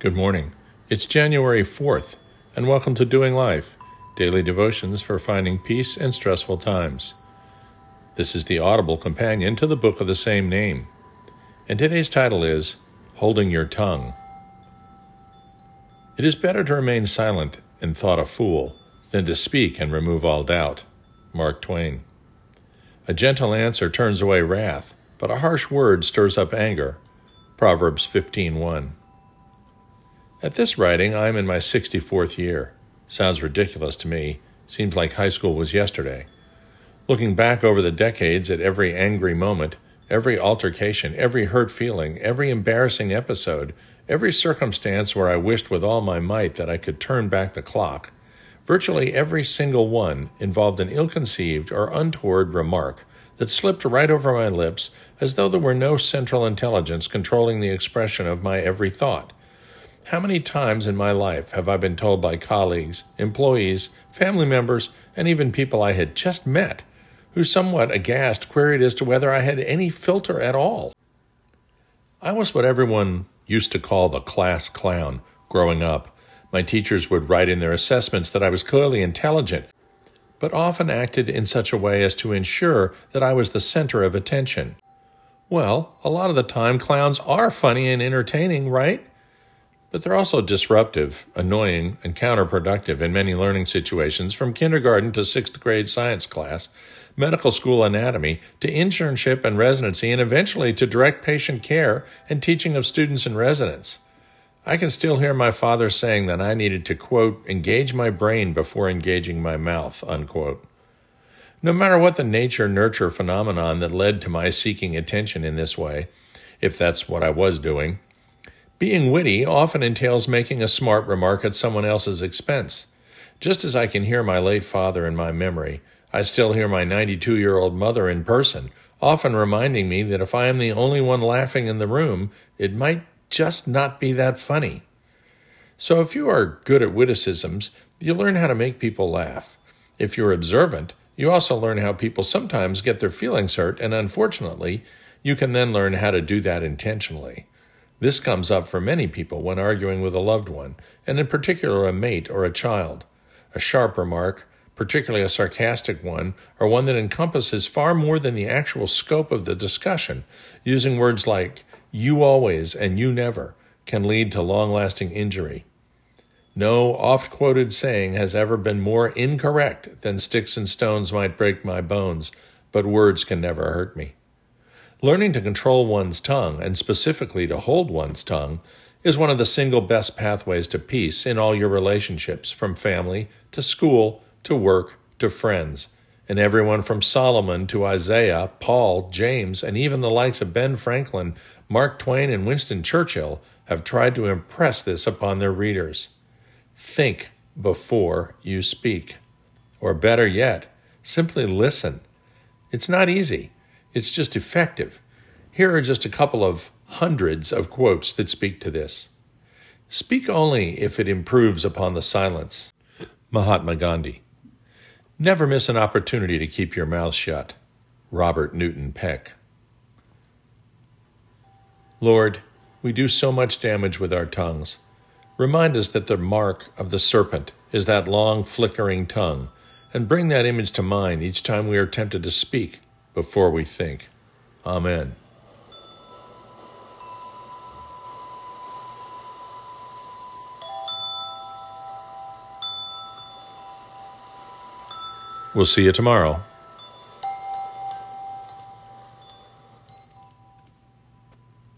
Good morning. It's January 4th, and welcome to Doing Life, daily devotions for finding peace in stressful times. This is the audible companion to the book of the same name, and today's title is Holding Your Tongue. It is better to remain silent and thought a fool than to speak and remove all doubt. Mark Twain. A gentle answer turns away wrath, but a harsh word stirs up anger. Proverbs 15:1. At this writing, I am in my 64th year. Sounds ridiculous to me. Seems like high school was yesterday. Looking back over the decades at every angry moment, every altercation, every hurt feeling, every embarrassing episode, every circumstance where I wished with all my might that I could turn back the clock, virtually every single one involved an ill conceived or untoward remark that slipped right over my lips as though there were no central intelligence controlling the expression of my every thought. How many times in my life have I been told by colleagues, employees, family members, and even people I had just met, who somewhat aghast queried as to whether I had any filter at all? I was what everyone used to call the class clown growing up. My teachers would write in their assessments that I was clearly intelligent, but often acted in such a way as to ensure that I was the center of attention. Well, a lot of the time, clowns are funny and entertaining, right? But they're also disruptive, annoying, and counterproductive in many learning situations from kindergarten to sixth grade science class, medical school anatomy, to internship and residency, and eventually to direct patient care and teaching of students and residents. I can still hear my father saying that I needed to, quote, engage my brain before engaging my mouth, unquote. No matter what the nature nurture phenomenon that led to my seeking attention in this way, if that's what I was doing, being witty often entails making a smart remark at someone else's expense. Just as I can hear my late father in my memory, I still hear my 92 year old mother in person, often reminding me that if I am the only one laughing in the room, it might just not be that funny. So if you are good at witticisms, you learn how to make people laugh. If you're observant, you also learn how people sometimes get their feelings hurt, and unfortunately, you can then learn how to do that intentionally. This comes up for many people when arguing with a loved one, and in particular a mate or a child. A sharp remark, particularly a sarcastic one, or one that encompasses far more than the actual scope of the discussion, using words like you always and you never, can lead to long lasting injury. No oft quoted saying has ever been more incorrect than sticks and stones might break my bones, but words can never hurt me. Learning to control one's tongue, and specifically to hold one's tongue, is one of the single best pathways to peace in all your relationships, from family to school to work to friends. And everyone from Solomon to Isaiah, Paul, James, and even the likes of Ben Franklin, Mark Twain, and Winston Churchill have tried to impress this upon their readers. Think before you speak. Or better yet, simply listen. It's not easy. It's just effective. Here are just a couple of hundreds of quotes that speak to this. Speak only if it improves upon the silence. Mahatma Gandhi. Never miss an opportunity to keep your mouth shut. Robert Newton Peck. Lord, we do so much damage with our tongues. Remind us that the mark of the serpent is that long, flickering tongue, and bring that image to mind each time we are tempted to speak before we think. Amen. We'll see you tomorrow.